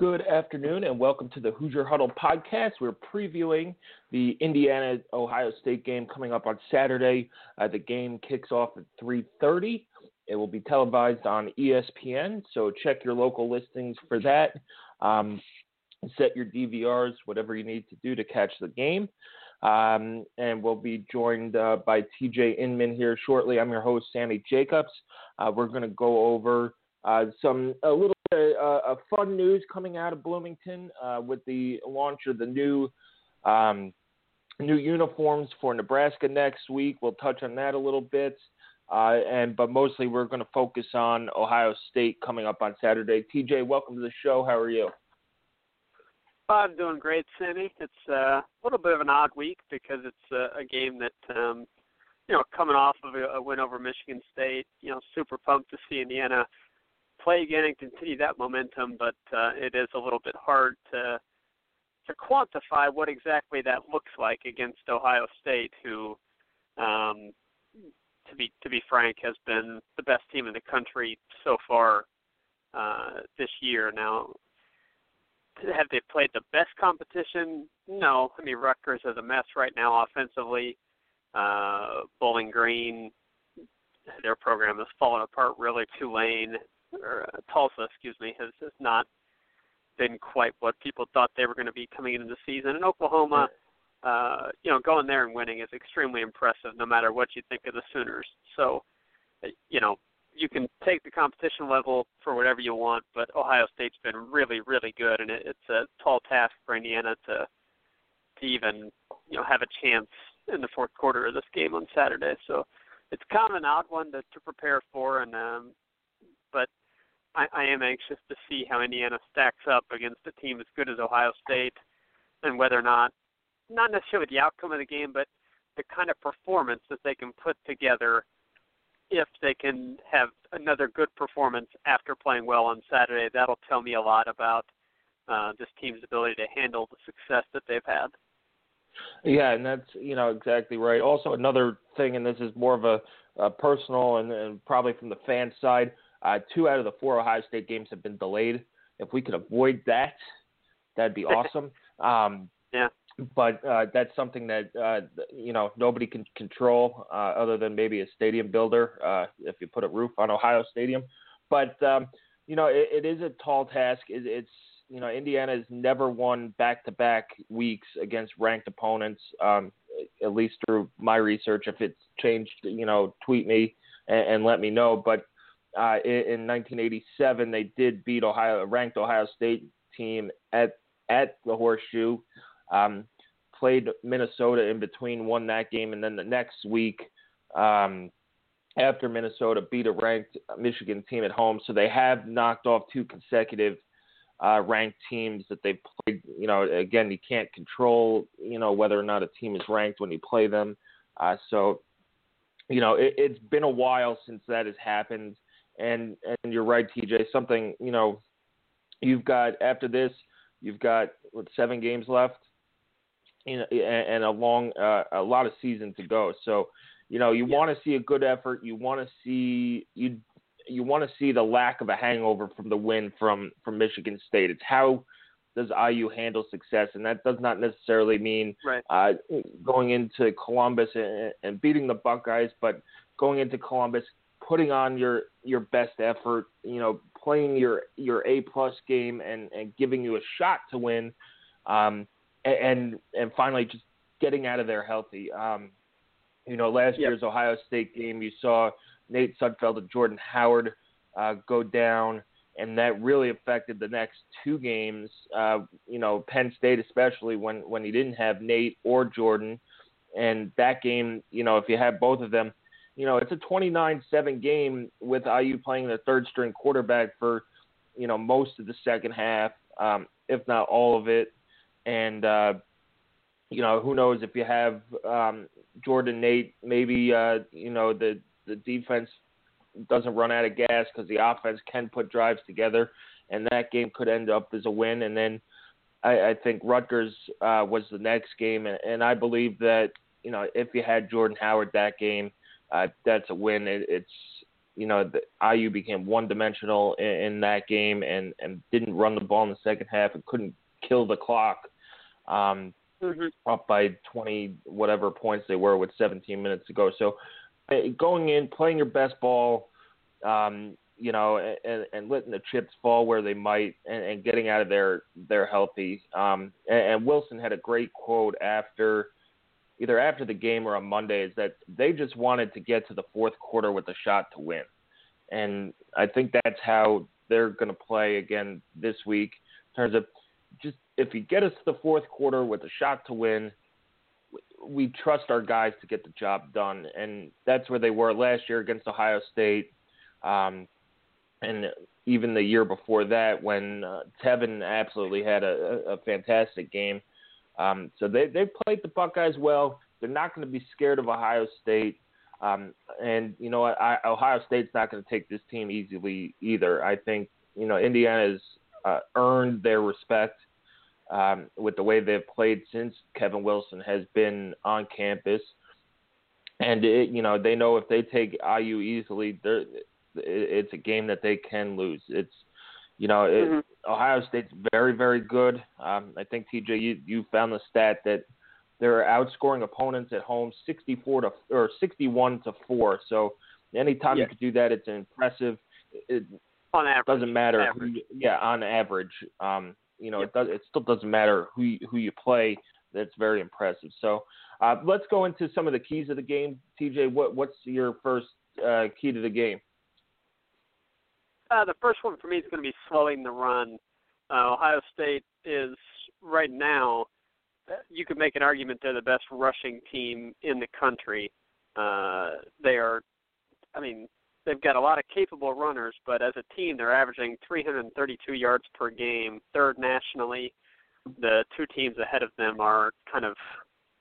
Good afternoon and welcome to the Hoosier Huddle podcast. We're previewing the Indiana Ohio State game coming up on Saturday. Uh, the game kicks off at 3:30. It will be televised on ESPN, so check your local listings for that. Um, set your DVRs, whatever you need to do to catch the game. Um, and we'll be joined uh, by TJ Inman here shortly. I'm your host, Sammy Jacobs. Uh, we're going to go over uh, some a little uh, of fun news coming out of Bloomington uh, with the launch of the new um, new uniforms for Nebraska next week. We'll touch on that a little bit. Uh, and but mostly we're going to focus on Ohio State coming up on Saturday. TJ, welcome to the show. How are you? I'm doing great, Sammy. It's uh, a little bit of an odd week because it's uh, a game that um, you know coming off of a, a win over Michigan State. You know, super pumped to see Indiana play again and continue that momentum, but uh, it is a little bit hard to to quantify what exactly that looks like against Ohio State, who, um, to be to be frank, has been the best team in the country so far uh, this year. Now, have they played the best competition? No. I mean, Rutgers is a mess right now offensively. Uh, Bowling Green, their program has fallen apart. Really, Tulane or uh, Tulsa, excuse me, has has not been quite what people thought they were going to be coming into the season. And Oklahoma, uh, you know, going there and winning is extremely impressive, no matter what you think of the Sooners. So, uh, you know, you can take the competition level for whatever you want, but Ohio State's been really, really good, and it, it's a tall task for Indiana to to even you know have a chance in the fourth quarter of this game on Saturday. So it's kind of an odd one to, to prepare for, and um, I, I am anxious to see how Indiana stacks up against a team as good as Ohio State, and whether or not, not necessarily the outcome of the game, but the kind of performance that they can put together if they can have another good performance after playing well on Saturday. That'll tell me a lot about uh, this team's ability to handle the success that they've had. Yeah, and that's you know exactly right. Also, another thing, and this is more of a, a personal and, and probably from the fan side. Uh, two out of the four Ohio State games have been delayed. If we could avoid that, that'd be awesome. Um, yeah. But uh, that's something that uh, you know nobody can control uh, other than maybe a stadium builder uh, if you put a roof on Ohio Stadium. But um, you know it, it is a tall task. It, it's you know Indiana has never won back-to-back weeks against ranked opponents. Um, at least through my research, if it's changed, you know, tweet me and, and let me know. But uh, in, in 1987, they did beat Ohio, ranked Ohio State team at at the Horseshoe. Um, played Minnesota in between, won that game, and then the next week, um, after Minnesota beat a ranked Michigan team at home, so they have knocked off two consecutive uh, ranked teams that they've played. You know, again, you can't control, you know, whether or not a team is ranked when you play them. Uh, so, you know, it, it's been a while since that has happened and and you're right, TJ. Something you know, you've got after this, you've got what seven games left, you know, and, and a long, uh, a lot of season to go. So, you know, you yeah. want to see a good effort. You want to see you you want to see the lack of a hangover from the win from from Michigan State. It's how does IU handle success, and that does not necessarily mean right. uh, going into Columbus and, and beating the Buckeyes, but going into Columbus putting on your your best effort, you know, playing your your A plus game and and giving you a shot to win, um, and and finally just getting out of there healthy. Um, You know, last yep. year's Ohio State game, you saw Nate Sudfeld and Jordan Howard uh, go down, and that really affected the next two games. Uh, you know, Penn State especially when when he didn't have Nate or Jordan, and that game, you know, if you have both of them, you know, it's a 29-7 game with IU playing their third string quarterback for, you know, most of the second half, um, if not all of it, and uh, you know, who knows if you have um, Jordan Nate, maybe uh, you know the the defense doesn't run out of gas because the offense can put drives together, and that game could end up as a win. And then I, I think Rutgers uh, was the next game, and, and I believe that you know if you had Jordan Howard that game, uh, that's a win. It, it's you know the IU became one dimensional in, in that game and and didn't run the ball in the second half and couldn't kill the clock. Um, mm-hmm. up by 20 whatever points they were with 17 minutes to go. So going in, playing your best ball, um, you know, and, and letting the chips fall where they might, and, and getting out of there, they're healthy. Um, and, and Wilson had a great quote after, either after the game or on Monday, is that they just wanted to get to the fourth quarter with a shot to win, and I think that's how they're going to play again this week. In terms of just if you get us to the fourth quarter with a shot to win, we trust our guys to get the job done, and that's where they were last year against Ohio State, um, and even the year before that when uh, Tevin absolutely had a, a fantastic game. Um, so they they've played the Buckeyes well. They're not going to be scared of Ohio State, um, and you know I, Ohio State's not going to take this team easily either. I think you know Indiana's uh, earned their respect um, with the way they've played since Kevin Wilson has been on campus. And it, you know they know if they take IU easily, they're, it's a game that they can lose. It's you know it, mm-hmm. Ohio State's very very good. Um, I think TJ you you found the stat that they're outscoring opponents at home 64 to or 61 to four. So anytime yes. you could do that, it's impressive. It on average, doesn't matter. Average. Who, yeah, on average. Um, you know, yep. it does. It still doesn't matter who you, who you play. That's very impressive. So uh, let's go into some of the keys of the game. TJ, what what's your first uh, key to the game? Uh, the first one for me is going to be slowing the run. Uh, Ohio State is right now. Uh, you could make an argument they're the best rushing team in the country. Uh, they are, I mean, they've got a lot of capable runners, but as a team, they're averaging 332 yards per game, third nationally. The two teams ahead of them are kind of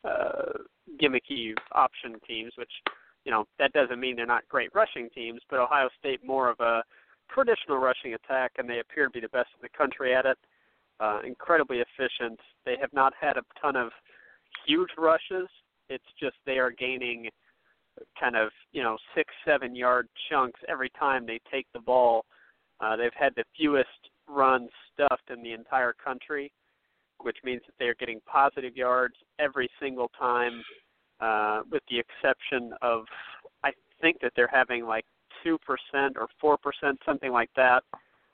uh, gimmicky option teams, which you know that doesn't mean they're not great rushing teams, but Ohio State more of a traditional rushing attack, and they appear to be the best in the country at it. Uh, incredibly efficient. They have not had a ton of huge rushes. It's just they are gaining kind of you know six seven yard chunks every time they take the ball. Uh, they've had the fewest runs stuffed in the entire country, which means that they are getting positive yards every single time, uh, with the exception of I think that they're having like two percent or four percent something like that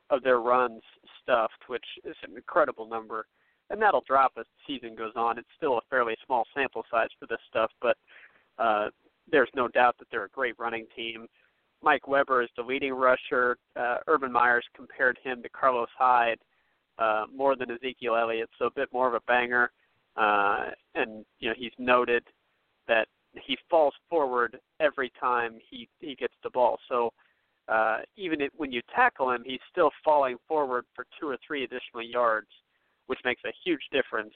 of their runs stuffed, which is an incredible number. And that'll drop as the season goes on. It's still a fairly small sample size for this stuff, but uh, there's no doubt that they're a great running team. Mike Weber is the leading rusher. Uh, Urban Meyer's compared him to Carlos Hyde uh, more than Ezekiel Elliott, so a bit more of a banger. Uh, and you know he's noted that he falls forward every time he he gets the ball. So uh, even if, when you tackle him, he's still falling forward for two or three additional yards, which makes a huge difference.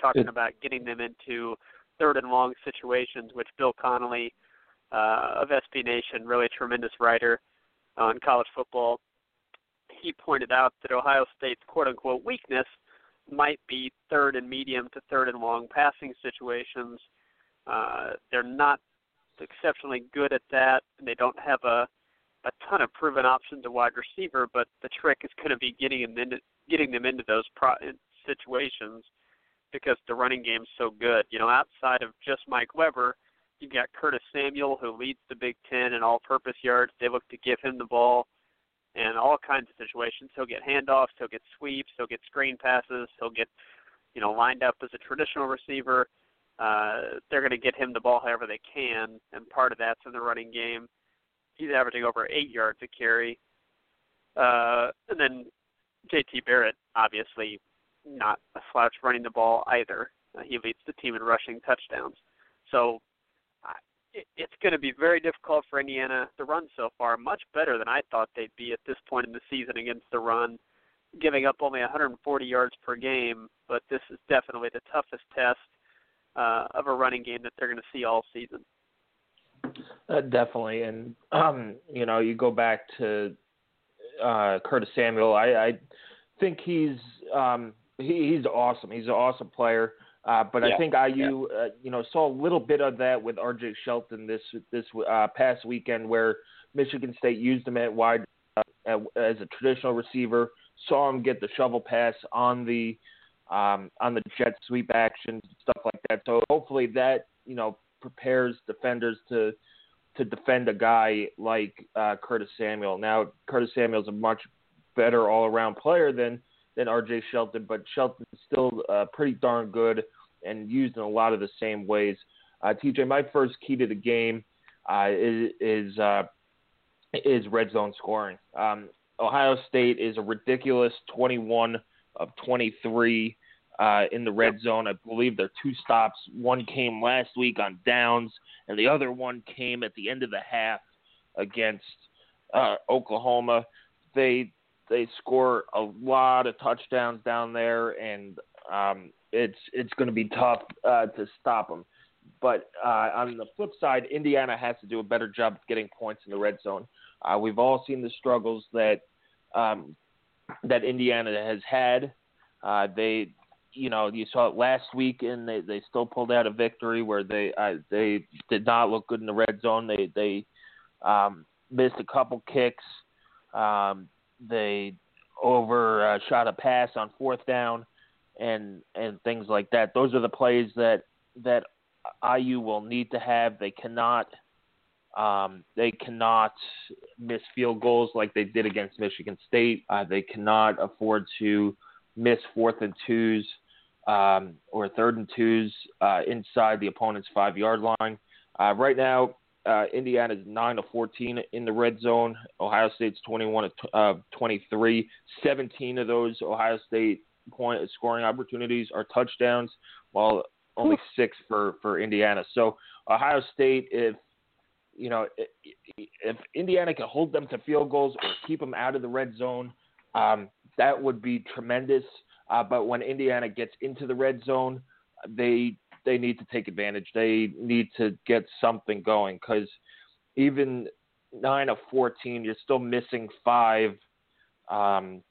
Talking about getting them into third and long situations, which Bill Connelly uh, of SB Nation, really tremendous writer on college football, he pointed out that Ohio State's quote unquote weakness might be third and medium to third and long passing situations. Uh, they're not exceptionally good at that, and they don't have a a ton of proven options at wide receiver. But the trick is going to be getting them into getting them into those pro- situations because the running game's so good. You know, outside of just Mike Weber, you've got Curtis Samuel who leads the Big Ten in all-purpose yards. They look to give him the ball in all kinds of situations. He'll get handoffs, he'll get sweeps, he'll get screen passes, he'll get, you know, lined up as a traditional receiver. Uh, they're going to get him the ball however they can, and part of that's in the running game. He's averaging over eight yards a carry. Uh, and then J.T. Barrett, obviously, not a slouch running the ball either. Uh, he leads the team in rushing touchdowns. So uh, it, it's going to be very difficult for Indiana to run so far. Much better than I thought they'd be at this point in the season against the run, giving up only 140 yards per game. But this is definitely the toughest test uh, of a running game that they're going to see all season. Uh, definitely, and um, you know, you go back to uh, Curtis Samuel. I, I think he's um, he, he's awesome. He's an awesome player. Uh, but yeah. I think IU, yeah. uh, you know, saw a little bit of that with R.J. Shelton this this uh, past weekend, where Michigan State used him at wide uh, as a traditional receiver. Saw him get the shovel pass on the um, on the jet sweep actions, stuff like that. So hopefully that you know prepares defenders to to defend a guy like uh, Curtis Samuel. Now Curtis Samuel's a much better all around player than than R.J. Shelton, but Shelton's still uh, pretty darn good and used in a lot of the same ways. Uh, TJ, my first key to the game uh, is is, uh, is red zone scoring. Um, Ohio State is a ridiculous 21 of 23 uh, in the red zone. I believe there are two stops. One came last week on downs, and the other one came at the end of the half against uh, Oklahoma. They they score a lot of touchdowns down there, and um, it's it's going to be tough uh, to stop them. But uh, on the flip side, Indiana has to do a better job of getting points in the red zone. Uh, we've all seen the struggles that um, that Indiana has had. Uh, they, you know, you saw it last week, and they they still pulled out a victory where they they did not look good in the red zone. They they um, missed a couple kicks. Um, they overshot a pass on fourth down and and things like that. Those are the plays that that IU will need to have. They cannot um, they cannot miss field goals like they did against Michigan State. Uh, they cannot afford to miss fourth and twos um, or third and twos uh, inside the opponent's five yard line. Uh, right now, uh, Indiana is 9 to 14 in the red zone. Ohio State's 21 of uh, 23. 17 of those Ohio State point scoring opportunities are touchdowns, while only six for for Indiana. So Ohio State, if you know, if Indiana can hold them to field goals or keep them out of the red zone, um, that would be tremendous. Uh, but when Indiana gets into the red zone, they they need to take advantage. They need to get something going because even nine of fourteen, you're still missing five, um,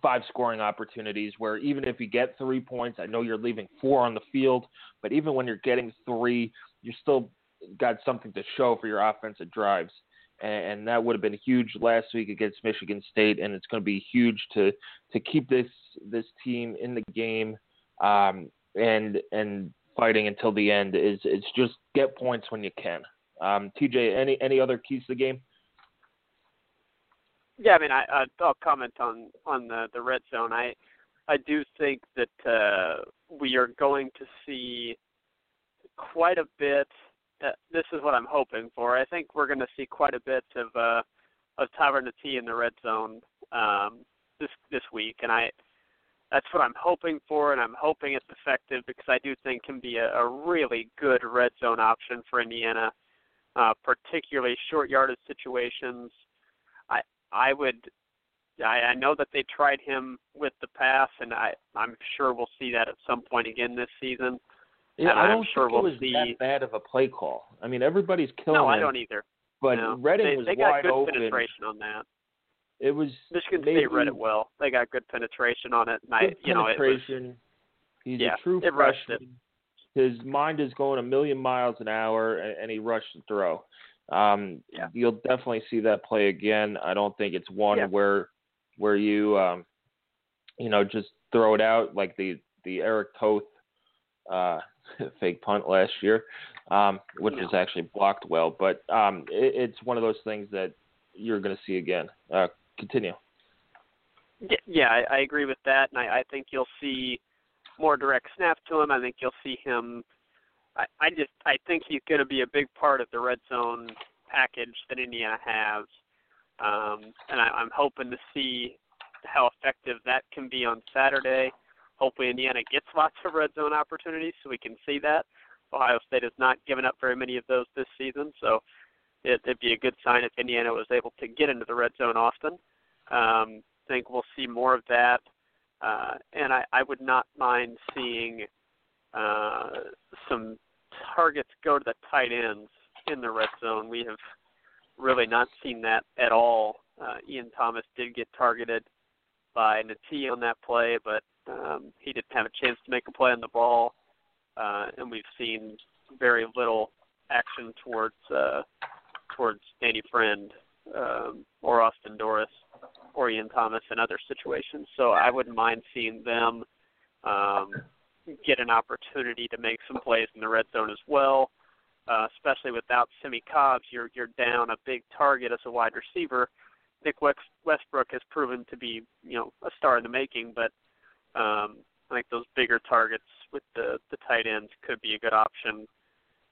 five scoring opportunities. Where even if you get three points, I know you're leaving four on the field, but even when you're getting three, you still got something to show for your offensive drives. And, that would have been huge last week against Michigan State, and it's going to be huge to to keep this this team in the game um, and and fighting until the end. Is it's just get points when you can. Um, TJ, any any other keys to the game? Yeah, I mean, I, I'll comment on on the the red zone. I I do think that uh, we are going to see quite a bit. Uh, this is what I'm hoping for. I think we're going to see quite a bit of uh, of Tyler Natee in the red zone um, this this week, and I that's what I'm hoping for, and I'm hoping it's effective because I do think can be a, a really good red zone option for Indiana, uh, particularly short yardage situations. I I would I, I know that they tried him with the pass, and I I'm sure we'll see that at some point again this season. Yeah, and I don't I'm sure think we'll it was see. that bad of a play call. I mean, everybody's killing no, him. I don't either. But no. Redding they, was they got wide good open. penetration on that. It was Michigan maybe State read it well. They got good penetration on it, and I, you know, it was. He's yeah, a true it rushed freshman. His mind is going a million miles an hour, and, and he rushed the throw. Um, Yeah. You'll definitely see that play again. I don't think it's one Yeah. where where you um, you know just throw it out like the the Erich Toth uh, fake punt last year, um, which Yeah. was actually blocked well. But um, it, it's one of those things that you're going to see again. Uh, continue. Yeah, yeah, I, I agree with that, and I, I think you'll see more direct snaps to him. I think you'll see him I, I just I think he's going to be a big part of the red zone package that Indiana has, um, and I, I'm hoping to see how effective that can be on Saturday. Hopefully, Indiana gets lots of red zone opportunities so we can see that. Ohio State has not given up very many of those this season, so it, it'd be a good sign if Indiana was able to get into the red zone often. Um, I think we'll see more of that, uh, and I, I would not mind seeing uh, some targets go to the tight ends in the red zone. We have really not seen that at all. Uh, Ian Thomas did get targeted by Natee on that play, but um, he didn't have a chance to make a play on the ball, uh, and we've seen very little action towards uh, towards Danny Friend um, or Austin Dorris or Ian Thomas in other situations. So I wouldn't mind seeing them um, get an opportunity to make some plays in the red zone as well. Uh, especially without Simmie Cobbs, you're you're down a big target as a wide receiver. Nick Westbrook has proven to be you know a star in the making, but um, I think those bigger targets with the the tight ends could be a good option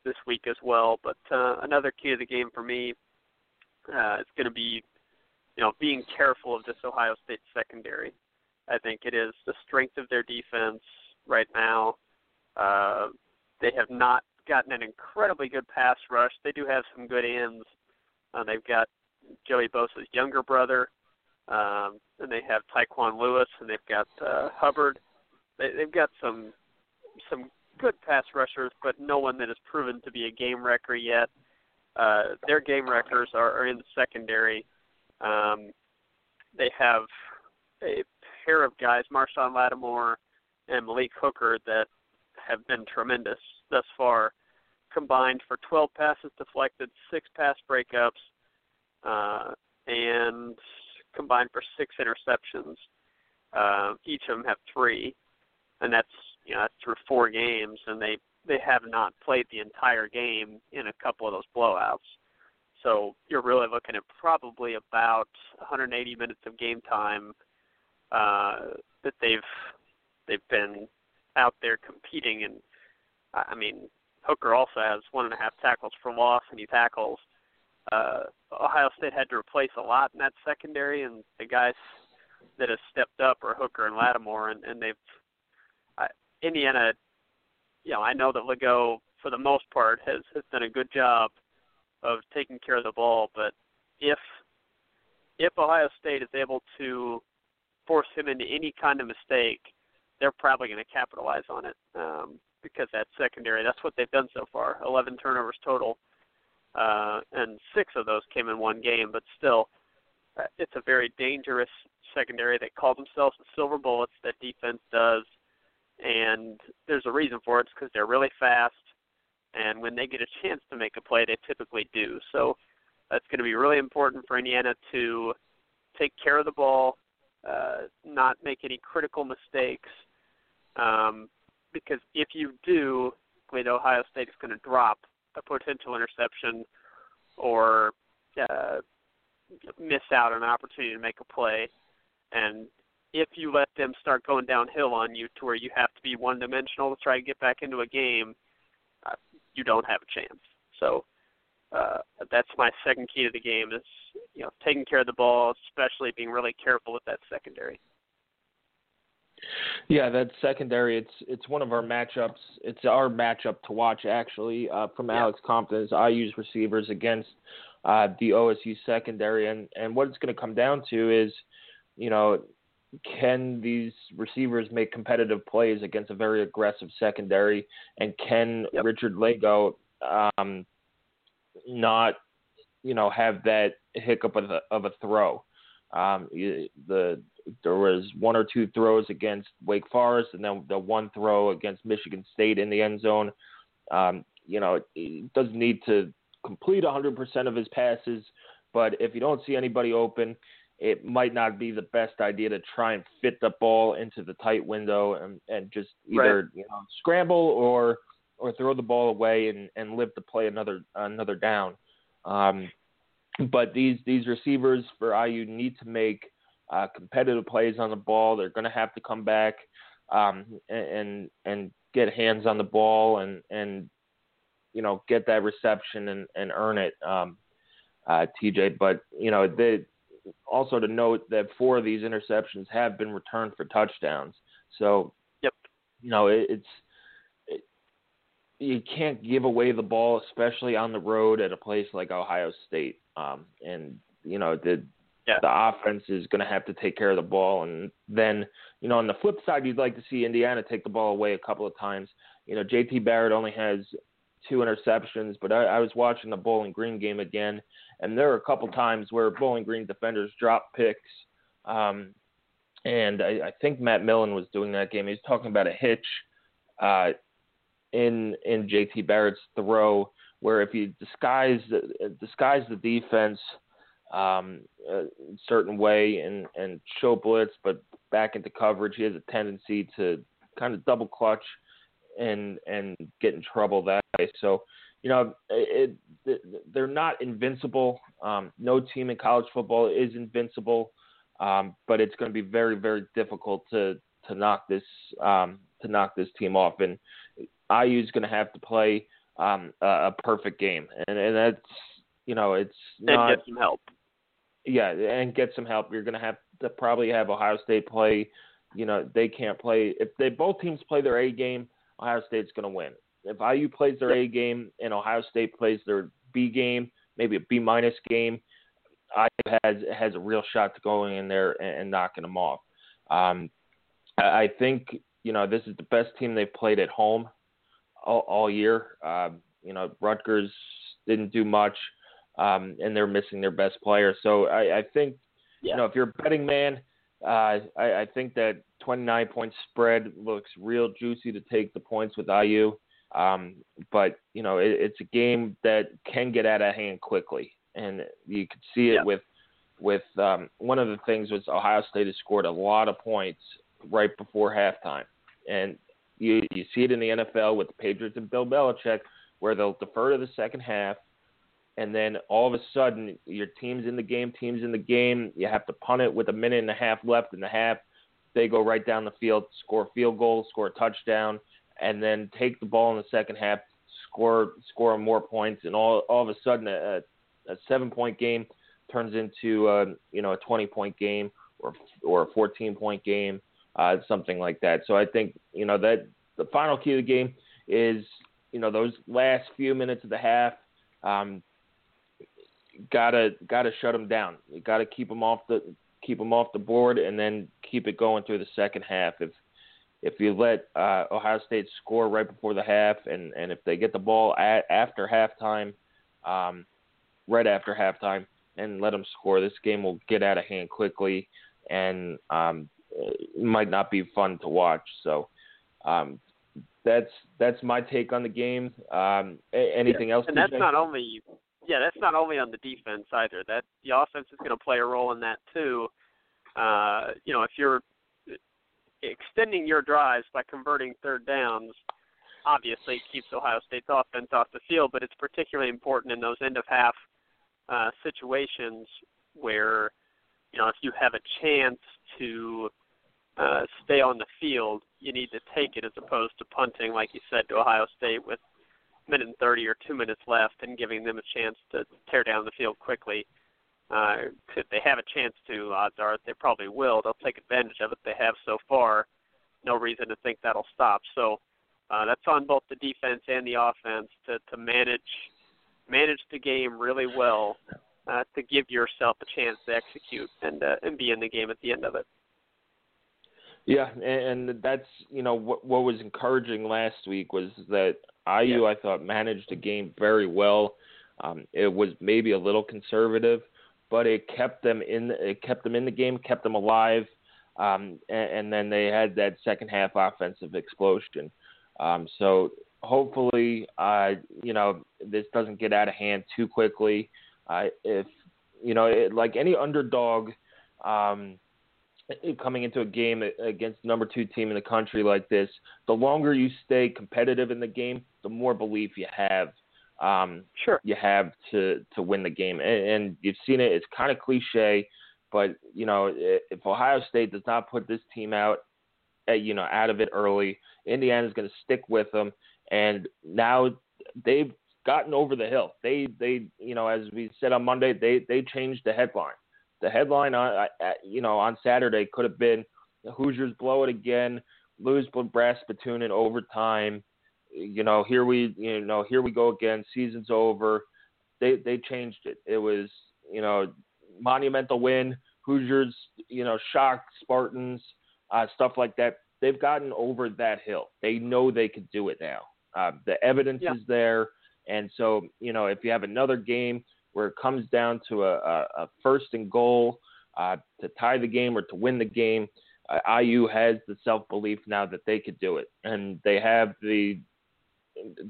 this week as well. But uh, another key to the game for me uh, is going to be you know being careful of this Ohio State secondary. I think it is the strength of their defense right now. Uh, they have not gotten an incredibly good pass rush. They do have some good ends. Uh, they've got Joey Bosa's younger brother, um, and they have Tyquan Lewis, and they've got uh, Hubbard. They, they've got some some good pass rushers, but no one that has proven to be a game wrecker yet. Uh, their game wreckers are, are in the secondary. Um, they have a pair of guys, Marshon Lattimore and Malik Hooker, that have been tremendous thus far. Combined for 12 passes deflected, six pass breakups, uh, and combined for six interceptions. Uh, each of them have three, and that's you know that's through four games, and they they have not played the entire game in a couple of those blowouts. So you're really looking at probably about 180 minutes of game time uh, that they've they've been out there competing. And I mean, Hooker also has one and a half tackles for loss, and he tackles. Uh, Ohio State had to replace a lot in that secondary, and the guys that have stepped up are Hooker and Lattimore, and, and they've uh, Indiana. You know, I know that Lagow, for the most part, has has done a good job of taking care of the ball, but if if Ohio State is able to force him into any kind of mistake, they're probably going to capitalize on it um, because that secondary. That's what they've done so far. 11 turnovers total, uh, and six of those came in one game. But still, uh, it's a very dangerous secondary. They call themselves the Silver Bullets. That defense does, and there's a reason for it. It's because they're really fast, and when they get a chance to make a play, they typically do. So that's going to be really important for Indiana to take care of the ball, uh, not make any critical mistakes. Um, because if you do, Ohio State is going to drop a potential interception or uh, miss out on an opportunity to make a play. And if you let them start going downhill on you to where you have to be one dimensional to try to get back into a game, uh, you don't have a chance. So uh, that's my second key to the game is you know taking care of the ball, especially being really careful with that secondary. Yeah, that secondary. It's it's one of our matchups. It's our matchup to watch actually uh, from yeah. Alex Compton's IU's receivers against uh, the OSU secondary, and and what it's going to come down to is, you know, can these receivers make competitive plays against a very aggressive secondary, and can yep. Richard Lagow um, not, you know, have that hiccup of a, of a throw. Um, the there was one or two throws against Wake Forest, and then the one throw against Michigan State in the end zone. Um, you know, he doesn't need to complete 100% of his passes, but if you don't see anybody open, it might not be the best idea to try and fit the ball into the tight window and, and just either right. you know scramble or or throw the ball away and, and live to play another another down. Um, but these these receivers for IU need to make uh, competitive plays on the ball. They're going to have to come back um, and and get hands on the ball and and you know get that reception and, and earn it, um, uh, TJ. But you know, they also to note that four of these interceptions have been returned for touchdowns. So, yep, you know, it, it's it, you can't give away the ball, especially on the road at a place like Ohio State. Um, and you know, the yeah. the offense is going to have to take care of the ball. And then, you know, on the flip side, you'd like to see Indiana take the ball away a couple of times. You know, JT Barrett only has two interceptions, but I, I was watching the Bowling Green game again, and there were a couple times where Bowling Green defenders dropped picks. Um, and I, I think Matt Millen was doing that game. He was talking about a hitch uh, in in JT Barrett's throw, where if you disguise the, disguise the defense – um, a certain way and and show blitz, but back into coverage, he has a tendency to kind of double clutch and and get in trouble that way. So, you know, it, it they're not invincible. Um, no team in college football is invincible, um, but it's going to be very very difficult to to knock this um, to knock this team off. And IU is going to have to play um, a, a perfect game, and, and that's you know it's not and get some help yeah, and get some help. You're going to have to probably have Ohio State play. You know, they can't play if they both teams play their A game. Ohio State's going to win. If IU plays their A game and Ohio State plays their B game, maybe a B minus game, IU has has a real shot to going in there and, and knocking them off. Um, I think you know this is the best team they've played at home all, all year. Um, you know, Rutgers didn't do much um, and they're missing their best player. So I, I think, yeah. you know, if you're a betting man, uh, I, I think that 29 point spread looks real juicy to take the points with IU. Um, but you know, it, it's a game that can get out of hand quickly, and you could see it yeah. with with um, one of the things was Ohio State has scored a lot of points right before halftime, and you you see it in the NFL with the Patriots and Bill Belichick, where they'll defer to the second half and then all of a sudden your team's in the game, team's in the game. You have to punt it with a minute and a half left in the half. They go right down the field, score a field goal, score a touchdown, and then take the ball in the second half, score score more points, and all all of a sudden a, a seven point game turns into a, you know a twenty point game or or a fourteen point game, uh, something like that. So I think you know that the final key of the game is you know those last few minutes of the half. Um, gotta gotta shut them down. You gotta keep them off the keep them off the board, and then keep it going through the second half. If if you let uh, Ohio State score right before the half, and and if they get the ball at after halftime, um, right after halftime, and let them score, this game will get out of hand quickly, and um, it might not be fun to watch. So. Um, that's that's my take on the game. Um, anything yeah. else? And that's not only yeah, that's not only on the defense either. That the offense is going to play a role in that too. Uh, you know, if you're extending your drives by converting third downs, obviously keeps Ohio State's offense off the field, but it's particularly important in those end of half uh, situations where you know if you have a chance to uh, stay on the field, you need to take it as opposed to punting, like you said, to Ohio State with minute and 30 or two minutes left and giving them a chance to tear down the field quickly. Uh, if they have a chance to, odds are they probably will. They'll take advantage of it. They have so far. No reason to think that'll stop. So uh, that's on both the defense and the offense to, to manage manage the game really well uh, to give yourself a chance to execute and uh, and be in the game at the end of it. Yeah, and, that's you know what what was encouraging last week was that IU, yeah. I thought, managed the game very well. Um, it was maybe a little conservative, but it kept them in. It kept them in the game, kept them alive, um, and, and then they had that second half offensive explosion. Um, so hopefully, uh, you know, this doesn't get out of hand too quickly. Uh, if you know, it, like any underdog. Um, coming into a game against the number two team in the country like this, the longer you stay competitive in the game, the more belief you have. Um, sure. You have to to win the game, and, and you've seen it. It's kind of cliche, but you know if Ohio State does not put this team out, uh, you know, out of it early, Indiana's going to stick with them, and now they've gotten over the hill. They they you know as we said on Monday, they they changed the headline. The headline on you know on Saturday could have been the Hoosiers blow it again, lose brass spittoon in overtime. You know here we you know here we go again. Season's over. They they changed it. It was you know monumental win. Hoosiers you know shocked Spartans uh, stuff like that. They've gotten over that hill. They know they can do it now. Uh, the evidence yeah. is there. And so, you know, if you have another game where it comes down to a, a, a first and goal uh, to tie the game or to win the game, uh, IU has the self belief now that they could do it, and they have the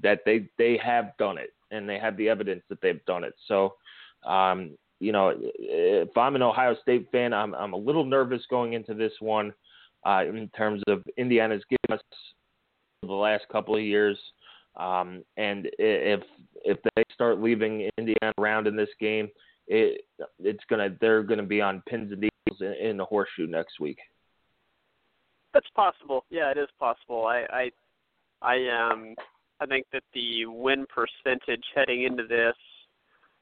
that they they have done it, and they have the evidence that they've done it. So, um, you know, if I'm an Ohio State fan, I'm I'm a little nervous going into this one uh, in terms of Indiana's given us the last couple of years. Um, and if if they start leaving Indiana around in this game, it it's gonna they're gonna be on pins and needles in, in the horseshoe next week. That's possible. Yeah, it is possible. I I I um I think that the win percentage heading into this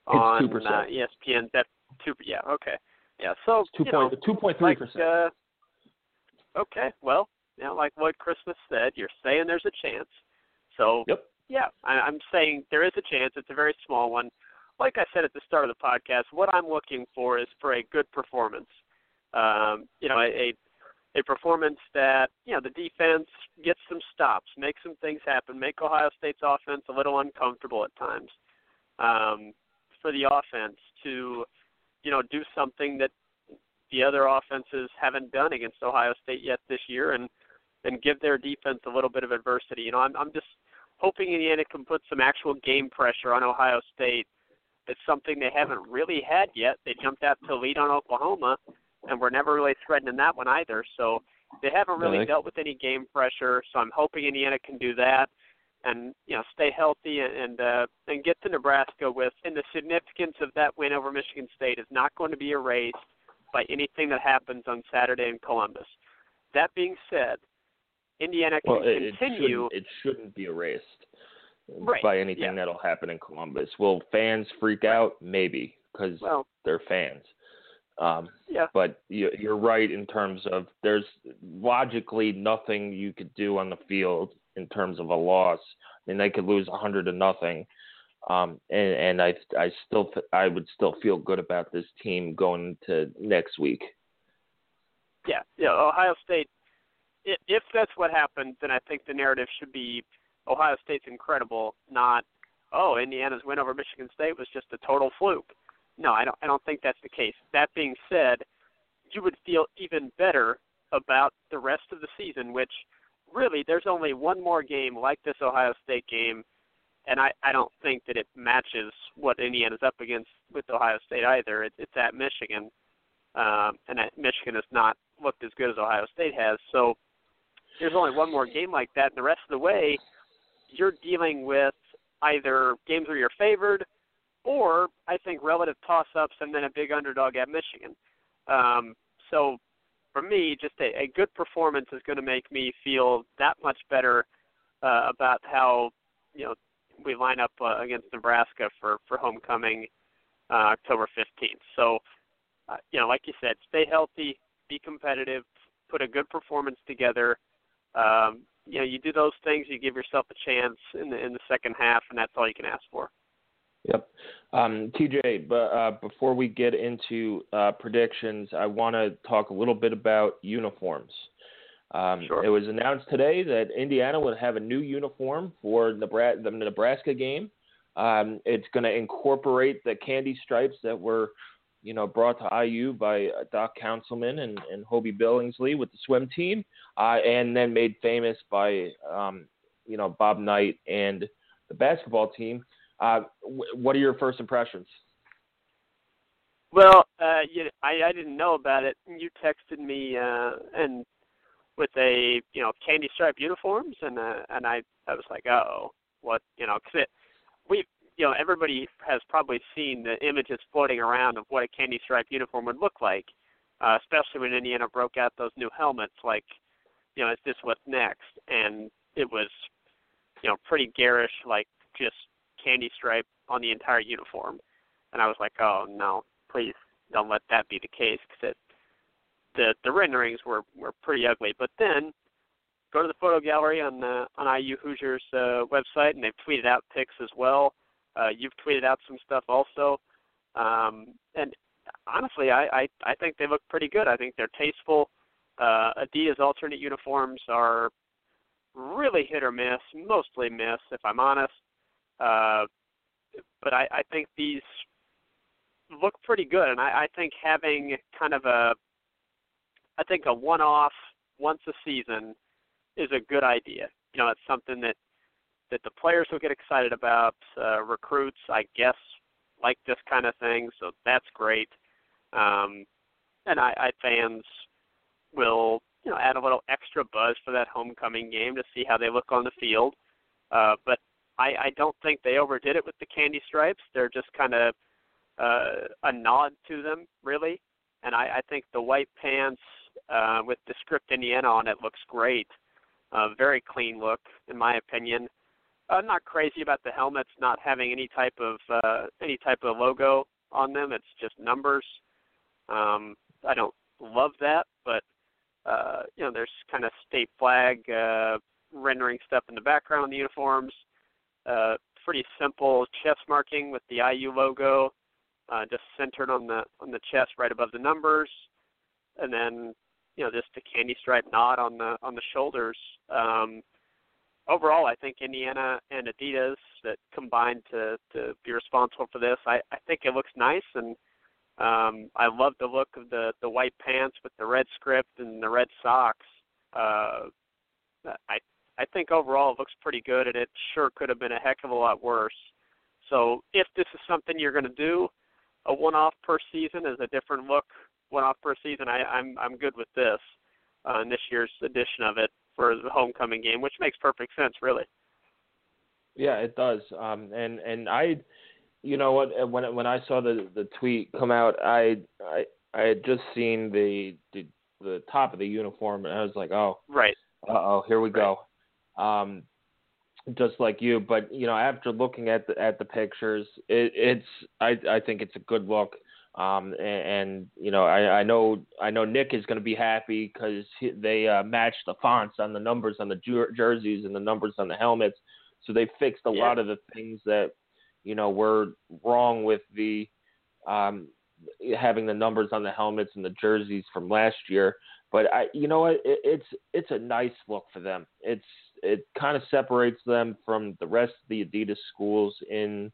it's on 2%. uh, ESPN that two yeah okay yeah so it's two point two point three percent. Uh, okay, well, you know, like what Christmas said, you're saying there's a chance. So yep. yeah, I, I'm saying there is a chance. It's a very small one. Like I said at the start of the podcast, what I'm looking for is for a good performance. Um, you know, a a performance that you know the defense gets some stops, makes some things happen, make Ohio State's offense a little uncomfortable at times. Um, for the offense to, you know, do something that the other offenses haven't done against Ohio State yet this year, and and give their defense a little bit of adversity. You know, I'm I'm just hoping Indiana can put some actual game pressure on Ohio State. It's something they haven't really had yet. They jumped out to lead on Oklahoma, and we're never really threatening that one either. So they haven't really dealt with any game pressure. So I'm hoping Indiana can do that, and you know stay healthy and and, uh, and get to Nebraska with. And the significance of that win over Michigan State is not going to be erased by anything that happens on Saturday in Columbus. That being said, Indiana can Well, it, it continue. shouldn't it shouldn't be erased Right, by anything yeah. that'll happen in Columbus. Will fans freak out? Maybe because well, they're fans. Um, yeah, but you, you're right in terms of there's logically nothing you could do on the field in terms of a loss. I mean, they could lose a hundred to nothing, um, and, and I I still I would still feel good about this team going to next week. yeah, yeah. Ohio State. If that's what happened, then I think the narrative should be Ohio State's incredible, not oh Indiana's win over Michigan State was just a total fluke. No, I don't. I don't think that's the case. That being said, you would feel even better about the rest of the season, which really there's only one more game like this Ohio State game, and I I don't think that it matches what Indiana's up against with Ohio State either. It, it's at Michigan, um, and at Michigan has not looked as good as Ohio State has. So there's only one more game like that, and the rest of the way, you're dealing with either games where you're favored, or I think relative toss-ups, and then a big underdog at Michigan. Um, so for me, just a, a good performance is going to make me feel that much better uh, about how you know we line up uh, against Nebraska for for homecoming uh, October 15th. So uh, you know, like you said, stay healthy, be competitive, put a good performance together. Um, you know, you do those things, you give yourself a chance in the in the second half, and that's all you can ask for. Yep. Um, TJ, but uh, before we get into uh, predictions, I want to talk a little bit about uniforms. Um, Sure. It was announced today that Indiana would have a new uniform for Nebraska, the Nebraska game. Um, it's going to incorporate the candy stripes that were, you know, brought to IU by uh, Doc Counsilman and, and Hobie Billingsley with the swim team, uh, and then made famous by, um, you know, Bob Knight and the basketball team. Uh, wh- what are your first impressions? Well, uh, you, I I didn't know about it. You texted me uh, and with a you know candy stripe uniforms, and uh, and I I was like, oh, what you know, because it we you know everybody has probably seen the images floating around of what a candy stripe uniform would look like, uh, especially when Indiana broke out those new helmets. Like, you know, is this what's next? And it was, you know, pretty garish, like just candy stripe on the entire uniform, and I was like, oh no, please don't let that be the case because the the renderings were were pretty ugly. But then go to the photo gallery on the on IU Hoosiers uh, website, and they've tweeted out pics as well. Uh, you've tweeted out some stuff also, um, and honestly, I, I I think they look pretty good. I think they're tasteful. Uh, Adidas alternate uniforms are really hit or miss, mostly miss, if I'm honest. Uh, but I, I think these look pretty good, and I, I think having kind of a, I think a one-off once a season is a good idea. You know, it's something that that the players will get excited about. Uh, recruits, I guess, like this kind of thing, so that's great. Um, and I, I fans will you know add a little extra buzz for that homecoming game to see how they look on the field. Uh, but I, I don't think they overdid it with the candy stripes. They're just kind of uh, a nod to them, really. And I, I think the white pants uh, with the script Indiana on it looks great. Uh, very clean look, in my opinion. I'm not crazy about the helmets not having any type of uh, any type of logo on them. It's just numbers. Um, I don't love that, but uh, you know, there's kind of state flag uh, rendering stuff in the background the uniforms. Uh, pretty simple chest marking with the IU logo, uh, just centered on the on the chest right above the numbers, and then you know just the candy stripe nod on the on the shoulders. Um, overall, I think Indiana and Adidas that combined to to be responsible for this. I I think it looks nice and um, I love the look of the the white pants with the red script and the red socks. Uh, I I think overall it looks pretty good, and it sure could have been a heck of a lot worse. So if this is something you're going to do, a one-off per season is a different look. One-off per season, I, I'm I'm good with this uh, in this year's edition of it for the homecoming game, which makes perfect sense, really. Yeah, it does. Um, and and I you know what? Uh, when when I saw the the tweet come out, I I I had just seen the the, the top of the uniform, and I was like, oh, right, uh oh, here we right. go. Um, just like you, but you know, after looking at the at the pictures, it, it's I I think it's a good look. Um, and, and you know, I, I know I know Nick is going to be happy because they uh, matched the fonts on the numbers on the jer- jerseys and the numbers on the helmets, so they fixed a yeah. lot of the things that you know, we're wrong with the um, having the numbers on the helmets and the jerseys from last year. But I, you know it, it's it's a nice look for them. It's it kind of separates them from the rest of the Adidas schools in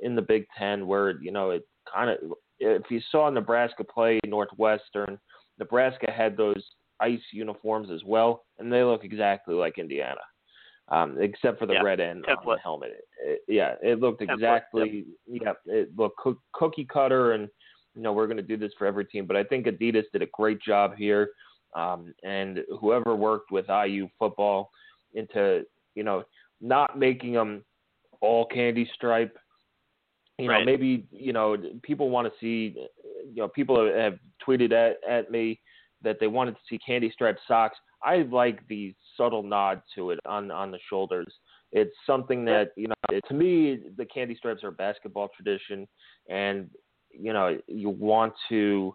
in the Big Ten, where you know it kind of. If you saw Nebraska play Northwestern, Nebraska had those ice uniforms as well, and they look exactly like Indiana um, except for the yeah, red end template. on the helmet. It, it, yeah, it looked exactly. Template, yep. Yeah, it looked cookie cutter, and you know we're going to do this for every team. But I think Adidas did a great job here, um, and whoever worked with IU football into you know not making them all candy stripe. You right. know, maybe you know people want to see. You know, people have tweeted at at me that they wanted to see candy striped socks. I like the subtle nod to it on on the shoulders. It's something that you know. It, to me, the candy stripes are a basketball tradition, and you know you want to.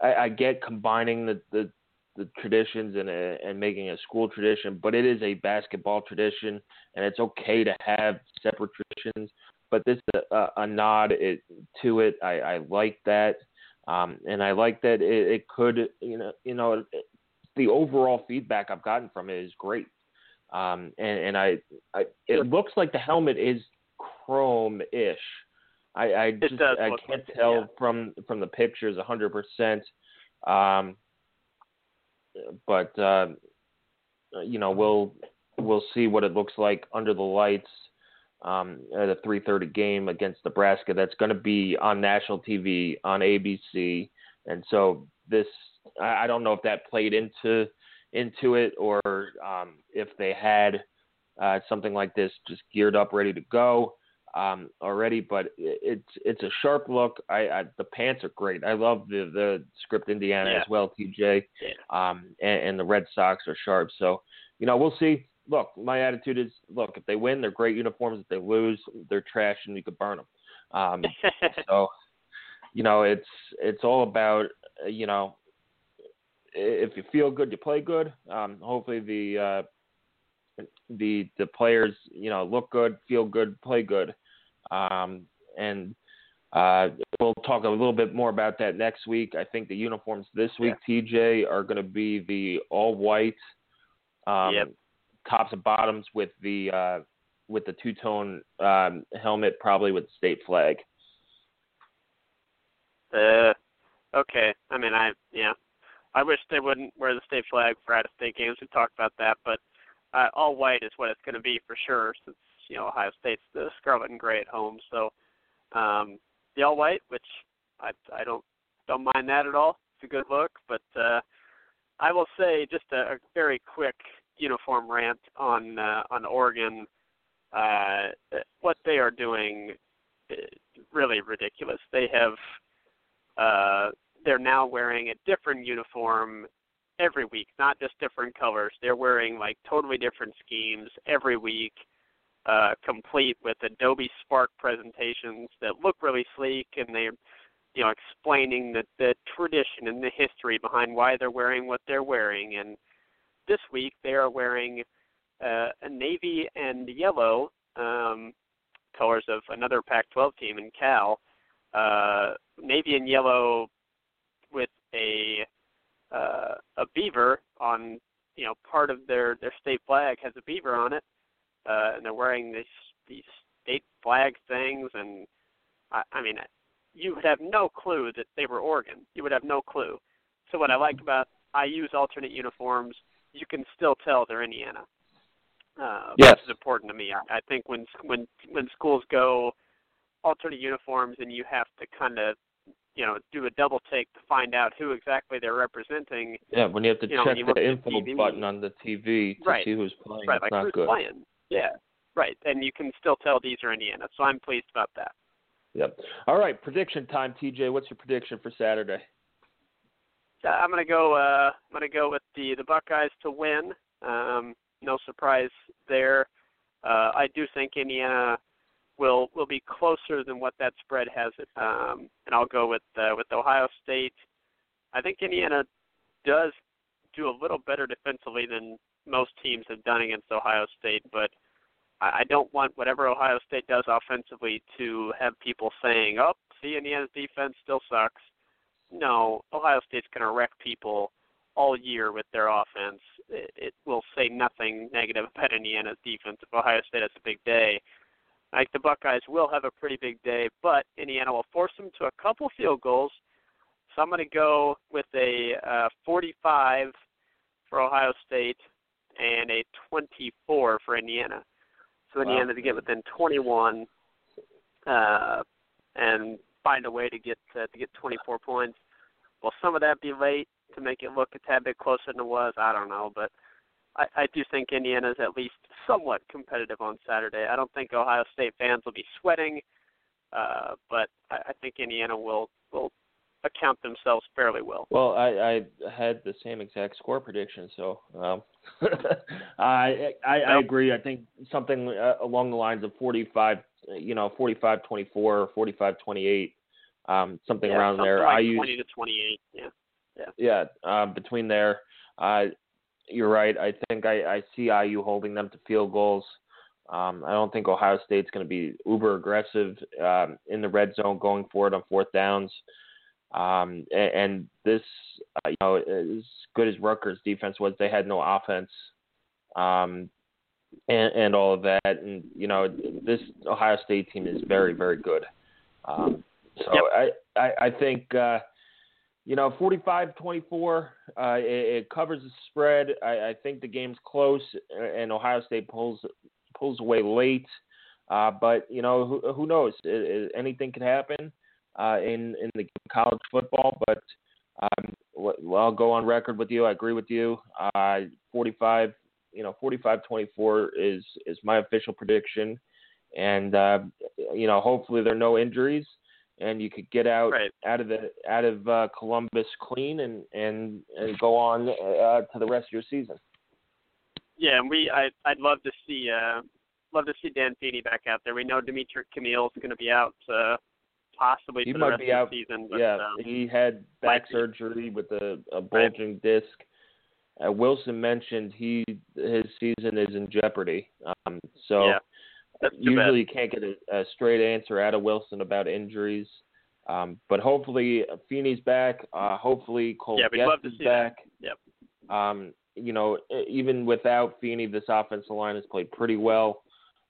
I, I get combining the, the the traditions and a, and making a school tradition, but it is a basketball tradition, and it's okay to have separate traditions. But this is a, a nod it, to it. I, I like that, um, and I like that it, it could you know you know the overall feedback I've gotten from it is great. Um, and, and I, I, it looks like the helmet is chrome-ish. I, I just I can't like tell yeah. from from the pictures a hundred percent. Um, but uh, you know we'll we'll see what it looks like under the lights um, at a 3:30 game against Nebraska. That's going to be on national TV on ABC, and so this I, I don't know if that played into into it or um, if they had uh, something like this just geared up, ready to go um, already. But it's it's a sharp look. I, I the pants are great. I love the the script Indiana yeah. as well, TJ. Yeah. Um, and, and the red socks are sharp. So you know we'll see. Look, my attitude is, look, if they win, they're great uniforms. If they lose, they're trash, and you could burn them. Um, so, you know, it's it's all about, uh, you know, if you feel good, you play good. Um, hopefully, the uh, the the players, you know, look good, feel good, play good, um, and uh, we'll talk a little bit more about that next week. I think the uniforms this week, yeah. TJ, are going to be the all white um, yep. Tops and bottoms with the uh, with the two tone um, helmet, probably with the state flag. Uh, okay. I mean, I yeah, I wish they wouldn't wear the state flag for out of state games. We talked about that, but uh, all white is what it's going to be for sure. Since you know Ohio State's the scarlet and gray at home, so um, the all white, which I I don't don't mind that at all. It's a good look, but uh, I will say just a, a very quick uniform rant on uh, on Oregon. Uh, what they are doing really ridiculous. They have uh, they're now wearing a different uniform every week, not just different colors. They're wearing like totally different schemes every week uh, complete with Adobe Spark presentations that look really sleek, and they're you know explaining the the tradition and the history behind why they're wearing what they're wearing. And this week they are wearing uh, a navy and yellow um, colors of another Pac-12 team in Cal. Uh, navy and yellow with a uh, a beaver on you know part of their their state flag has a beaver on it uh, and they're wearing these these state flag things, and I, I mean, you would have no clue that they were Oregon. You would have no clue. So what I like about IU's alternate uniforms, you can still tell they're Indiana. Uh, yes. Which is important to me. I, I think when when when schools go alternate uniforms and you have to kind of you know do a double take to find out who exactly they're representing. Yeah, when you have to you check know, the info TV, button on the TV to right. see who's playing, right, it's like not who's good. playing. Yeah, right. And you can still tell these are Indiana, so I'm pleased about that. Yep. All right, prediction time, TJ. What's your prediction for Saturday? Uh, I'm gonna go. Uh, I'm gonna go with the the Buckeyes to win. Um, no surprise there. Uh, I do think Indiana will will be closer than what that spread has it. Um, and I'll go with uh, with Ohio State. I think Indiana does do a little better defensively than most teams have done against Ohio State, but I don't want whatever Ohio State does offensively to have people saying, "Oh, see, Indiana's defense still sucks." No, Ohio State's going to wreck people all year with their offense. It, it will say nothing negative about Indiana's defense if Ohio State has a big day. I think the Buckeyes will have a pretty big day, but Indiana will force them to a couple field goals. So I'm going to go with a uh, 45 for Ohio State and a 24 for Indiana. So Indiana Wow. to get within 21 uh, and find a way to get uh, to get 24 points. Will some of that be late to make it look a tad bit closer than it was? I don't know, but I, I do think Indiana's at least somewhat competitive on Saturday. I don't think Ohio State fans will be sweating, uh, but I, I think Indiana will will account themselves fairly well. Well, I, I had the same exact score prediction, so um, I, I I agree. I think something uh, along the lines of 45, you know, 45-24 or 45-28, um, something yeah, around something there. like I use 20 to 28. Yeah. yeah, um, between there. Uh, you're right. I think I, I see IU holding them to field goals. Um, I don't think Ohio State's going to be uber aggressive um, in the red zone going for it on fourth downs. Um, and, and this, uh, you know, as good as Rutgers' defense was, they had no offense, um, and, and all of that. And you know, this Ohio State team is very, very good. Um, so Yep. I, I, I think, uh, you know, 45-24, uh, it, it covers the spread. I, I think the game's close, and Ohio State pulls pulls away late. Uh, but you know, who, who knows? It, it, anything could happen uh, in in the college football. But um, well, I'll go on record with you. I agree with you. Uh, 45, you know, 45-24 is is my official prediction, and uh, you know, hopefully there are no injuries, and you could get out Right. out of the out of uh, Columbus clean and and and go on uh, to the rest of your season. Yeah, and we I I'd love to see uh love to see Dan Feeney back out there. We know Dimitric Camiel is going to be out uh possibly he for the rest be of out. the season. But, yeah, um, he had back surgery with a, a bulging disc. Uh, Wilson mentioned he his season is in jeopardy. Um, so yeah, usually you can't get a, a straight answer out of Wilson about injuries. Um, but hopefully Feeney's back. Uh, hopefully Cole Yeah, Gest love to is see that. back. Yep. Um, you know, even without Feeney, this offensive line has played pretty well.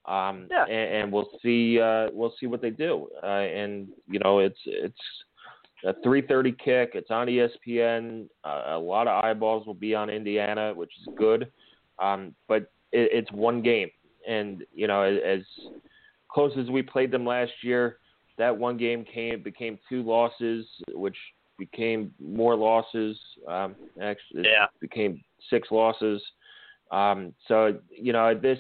Um, Yeah. and, and we'll see. Uh, we'll see what they do. Uh, and you know, it's it's a 3:30 kick. It's on ESPN. Uh, a lot of eyeballs will be on Indiana, which is good. Um, but it, it's one game, and you know, as, as close as we played them last year, that one game came became two losses, which became more losses. Um, actually, Yeah. became six losses. Um, so you know this,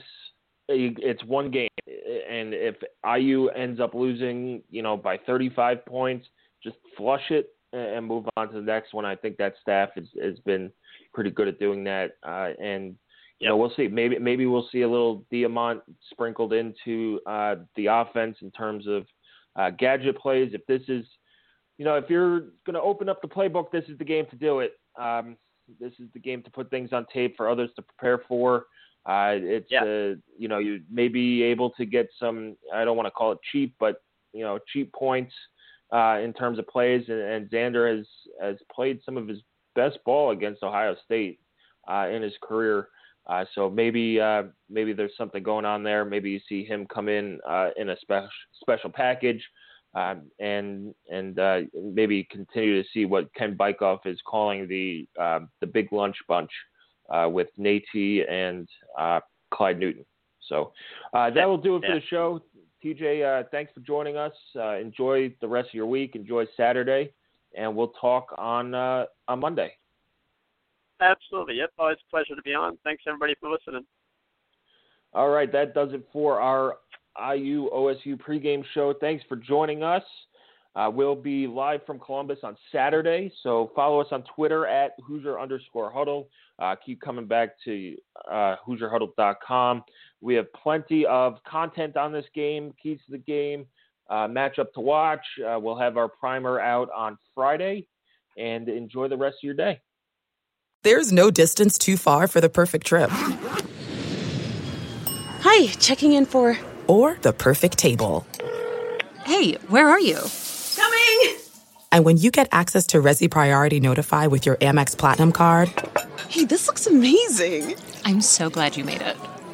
it's one game, and if IU ends up losing, you know, by 35 points, just flush it and move on to the next one. I think that staff has has been pretty good at doing that, uh, and you know, we'll see. Maybe maybe we'll see a little Diamont sprinkled into uh, the offense in terms of uh, gadget plays. If this is, you know, if you're going to open up the playbook, this is the game to do it. Um, this is the game to put things on tape for others to prepare for. Uh, it's Yeah. uh, you know you may be able to get some. I don't want to call it cheap, but you know cheap points uh, in terms of plays. And, and Zander has has played some of his best ball against Ohio State uh, in his career. Uh, so maybe uh, maybe there's something going on there. Maybe you see him come in uh, in a special special package, um, and and uh, maybe continue to see what Ken Bikoff is calling the uh, the big lunch bunch uh, with Nate and uh, Clyde Newton. So uh, that will do it for the show. TJ, uh, thanks for joining us. Uh, enjoy the rest of your week. Enjoy Saturday, and we'll talk on uh, on Monday. Absolutely. Yep. Always a pleasure to be on. Thanks everybody for listening. All right, that does it for our IU OSU pregame show. Thanks for joining us. Uh, we'll be live from Columbus on Saturday, so follow us on Twitter at Hoosier underscore huddle. Uh, keep coming back to uh, HoosierHuddle.com. We have plenty of content on this game, keys to the game, uh, matchup to watch. Uh, we'll have our primer out on Friday, and enjoy the rest of your day. There's no distance too far for the perfect trip. Hi, checking in for. Or the perfect table. Hey, where are you? Coming! And when you get access to Resy Priority Notify with your Amex Platinum card Hey, this looks amazing. I'm so glad you made it.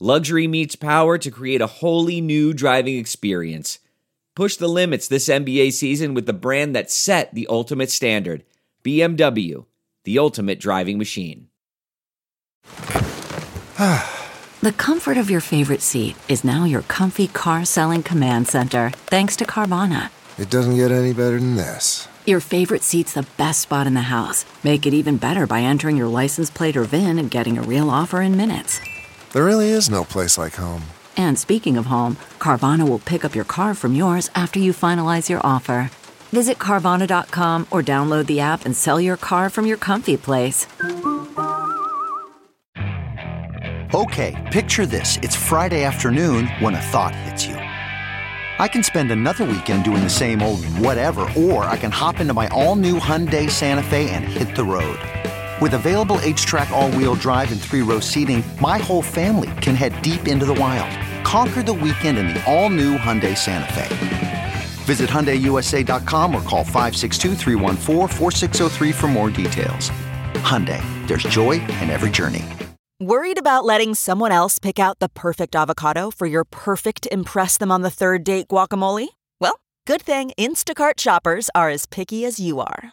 Luxury meets power to create a wholly new driving experience. Push the limits this NBA season with the brand that set the ultimate standard BMW, the ultimate driving machine. the comfort of your favorite seat is now your comfy car selling command center, thanks to Carvana. It doesn't get any better than this. Your favorite seat's the best spot in the house. Make it even better by entering your license plate or VIN and getting a real offer in minutes. There really is no place like home. And speaking of home, Carvana will pick up your car from yours after you finalize your offer. Visit Carvana.com or download the app and sell your car from your comfy place. Okay, picture this. It's Friday afternoon when a thought hits you. I can spend another weekend doing the same old whatever, or I can hop into my all new Hyundai Santa Fe and hit the road. With available HTRAC, all wheel drive, and three row seating, my whole family can head deep into the wild. Conquer the weekend in the all new Hyundai Santa Fe. Visit HyundaiUSA.com or call 562 for more details. Hyundai, there's joy in every journey. Worried about letting someone else pick out the perfect avocado for your perfect Impress Them on the Third Date guacamole? Well, good thing Instacart shoppers are as picky as you are.